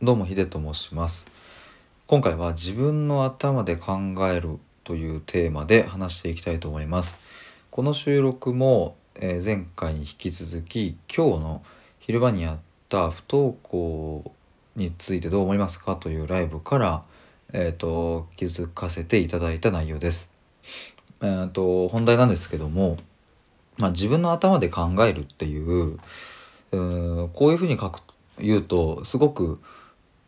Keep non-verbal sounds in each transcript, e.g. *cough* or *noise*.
どうもヒデと申します今回は自分の頭で考えるというテーマで話していきたいと思いますこの収録も、前回に引き続き今日の昼間にやった不登校についてどう思いますかというライブから、えー、と気づかせていただいた内容です。えー、と本題なんですけども、まあ、自分の頭で考えるっていううこういうふうに書く言うとすごく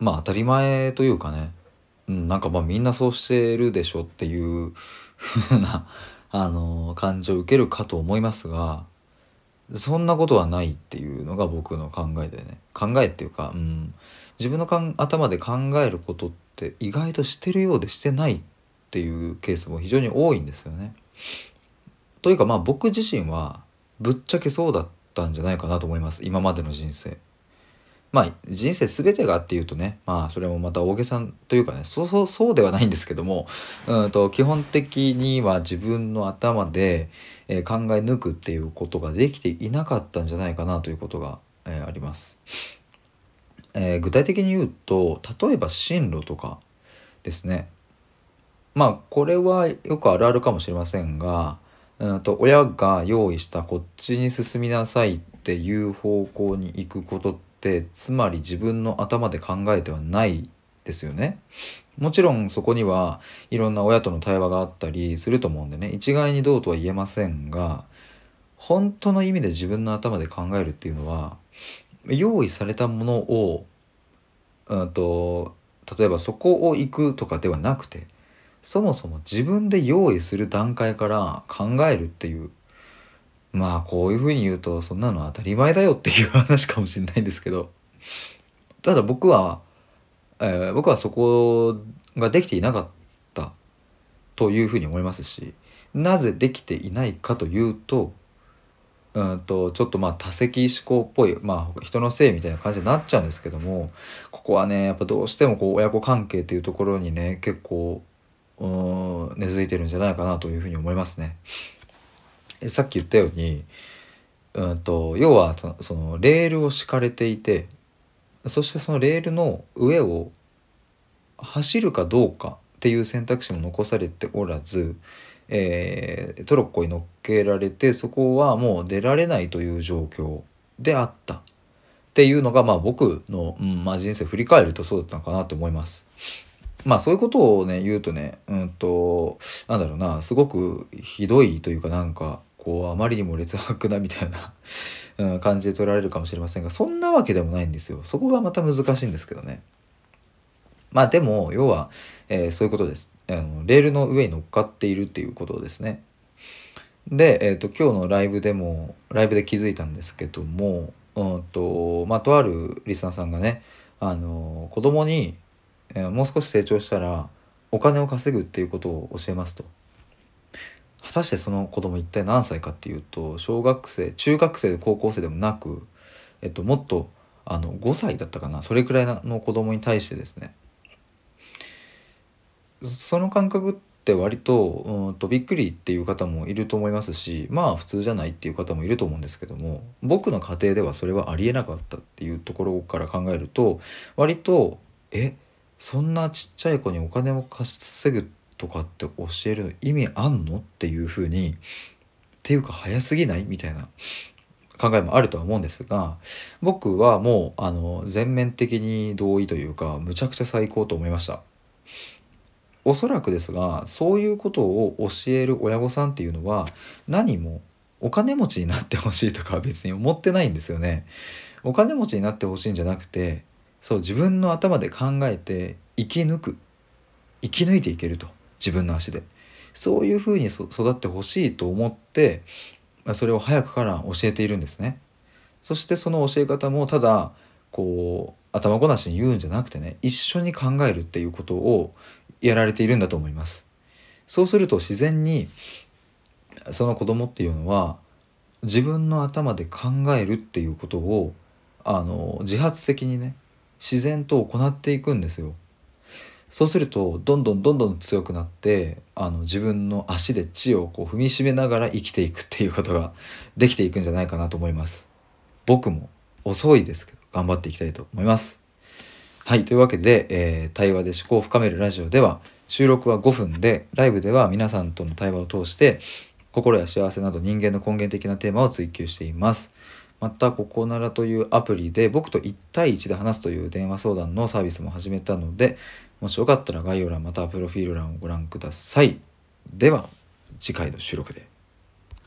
まあ当たり前というかね、うん、なんかまあみんなそうしてるでしょっていうふう *laughs* なあの感じを受けるかと思いますがそんなことはないっていうのが僕の考えでね考えっていうか、うん、自分のかん頭で考えることって意外としてるようでしてないっていうケースも非常に多いんですよね。というかまあ僕自身はぶっちゃけそうだったんじゃないかなと思います今までの人生。まあ人生全てがっていうとねまあそれもまた大げさというかねそうそうそうではないんですけどもうんと基本的には自分の頭で、えー考え抜くっていうことができていなかったんじゃないかなということが、えーあります。えー具体的に言うと例えば進路とかですねまあこれはよくあるあるかもしれませんがうんと親が用意したこっちに進みなさいっていう方向に行くことってつまり自分の頭で考えてはないですよね。もちろんそこにはいろんな親との対話があったりすると思うんでね一概にどうとは言えませんが本当の意味で自分の頭で考えるっていうのは用意されたものを、うん、と例えばそこを行くとかではなくてそもそも自分で用意する段階から考えるっていうまあこういうふうに言うとそんなの当たり前だよっていう話かもしれないんですけどただ僕は、えー僕はそこができていなかったというふうに思いますしなぜできていないかというとうんとちょっとまあ多責思考っぽい、まあ、人のせいみたいな感じになっちゃうんですけどもここはねやっぱどうしてもこう親子関係っていうところにね結構うん根付いてるんじゃないかなというふうに思いますね。さっき言ったようにうんと要はそのそのレールを敷かれていてそしてそのレールの上を走るかどうかっていう選択肢も残されておらず、えートロッコに乗っけられてそこはもう出られないという状況であったっていうのがまあ僕の、うんまあ、人生振り返るとそうだったのかなと思います。まあそういうことをね言うとねうんとなんだろうなすごくひどいというかなんかこうあまりにも劣悪なみたいな、*laughs* うん、感じで取られるかもしれませんがそんなわけでもないんですよそこがまた難しいんですけどね。まあでも要は、えーそういうことですあのレールの上に乗っかっているっていうことですね。で、えー、と今日のライブでもライブで気づいたんですけども、うんとまあ、とあるリスナーさんがねあの子供に、えーもう少し成長したらお金を稼ぐっていうことを教えますと。果たしてその子供一体何歳かっていうと小学生中学生高校生でもなく、えっと、もっとあの5歳だったかな。それくらいの子供に対してですね。その感覚って割とうんとびっくりっていう方もいると思いますしまあ普通じゃないっていう方もいると思うんですけども僕の家庭ではそれはありえなかったっていうところから考えると割とえそんなちっちゃい子にお金を稼ぐってとかって教える意味あんの？っていうふうにっていうか早すぎない？みたいな考えもあるとは思うんですが僕はもうあの全面的に同意というかむちゃくちゃ最高と思いました。おそらくですがそういうことを教える親御さんっていうのは何もお金持ちになってほしいとかは別に思ってないんですよね。お金持ちになってほしいんじゃなくてそう自分の頭で考えて生き抜く生き抜いていけると自分の足でそういうふうに育ってほしいと思ってまそれを早くから教えているんですね。そしてその教え方もただこう頭ごなしに言うんじゃなくてね一緒に考えるっていうことをやられているんだと思います。そうすると自然にその子供っていうのは自分の頭で考えるっていうことをあの自発的にね自然と行っていくんですよ。そうするとどんどんどんどん強くなってあの自分の足で地をこう踏みしめながら生きていくっていうことができていくんじゃないかなと思います。僕も遅いですけど頑張っていきたいと思います。はいというわけで、えー対話で思考を深めるラジオでは収録は5分でライブでは皆さんとの対話を通して心や幸せなど人間の根源的なテーマを追求しています。また、ここならというアプリで僕と1対1で話すという電話相談のサービスも始めたので、もしよかったら概要欄またはプロフィール欄をご覧ください。では、次回の収録で。